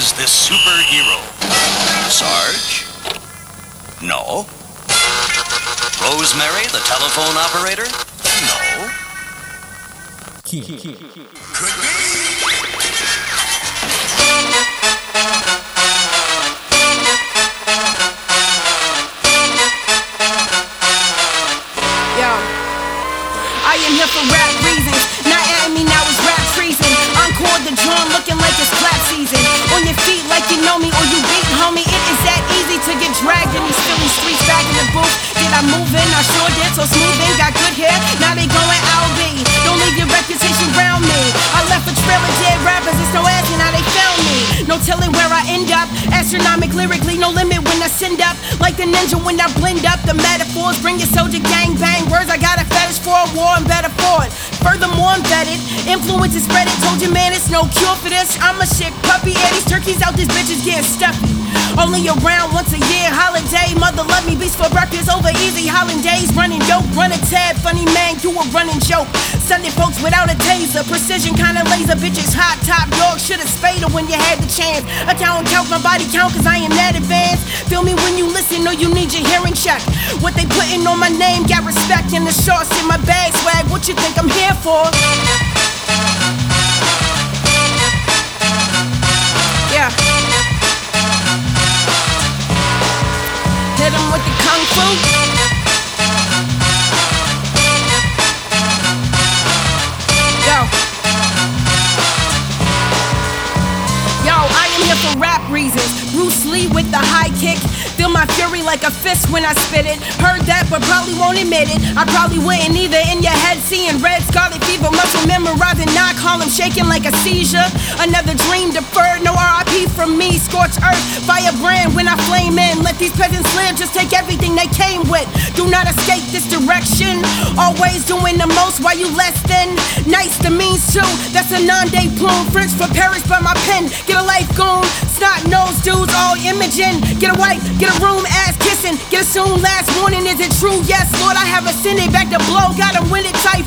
is this superhero? Sarge? No. Rosemary, the telephone operator? No. Could be. Yo, I am here for rap reasons. Not booth. Did I sure did. So smooth in, got good hair. Now they going LB. Don't leave your reputation around me. I left a trail of dead rappers. It's no asking how they found me. No telling where I end up. Astronomic lyrically, no limit when I send up. Like the ninja when I blend up the metaphors. Bring your soldier gang bang words. I got a fetish for a war and better for it. Furthermore, I'm vetted. Influence is spread. Told you, man, it's no cure for this. I'm a shit puppy. Yeah, these turkeys out, these bitches getting stuffy. Only around once a year. Holiday, mother love me. Beats for breakfast over easy. Holidays running dope. Run a tab. Funny man, you a running joke. Sunday folks without a taser. Precision kinda laser. Bitches hot top dog. Should've spayed her when you had the chance. I count count my body count cause I am that advanced. Feel me when you listen, know you need your hearing check. What they putting on my name, got respect in the shorts in my bag swag. What you think I'm here for? Hit 'em with the kung fu. Bruce Lee with the high kick. Feel my fury like a fist when I spit it. Heard that, but probably won't admit it. I probably wouldn't either. In your head, seeing red, scarlet fever, muscle memorizing, knock, Harlem shaking like a seizure. Another dream deferred, no RIP from me. Scorch earth, fire brand when I flame in. Let these peasants live, just take everything they came with. Do not escape this direction. Always doing the most while you less than. Nice to means too. That's a nom de plume. French for Paris by my pen. Get a life goon. Snot nose dudes all imaging. Get a wife, get a room, ass kissing. Get a soon last warning. Is it true? Yes, Lord, I have ascended back to blow. Got a winning typhoon. Built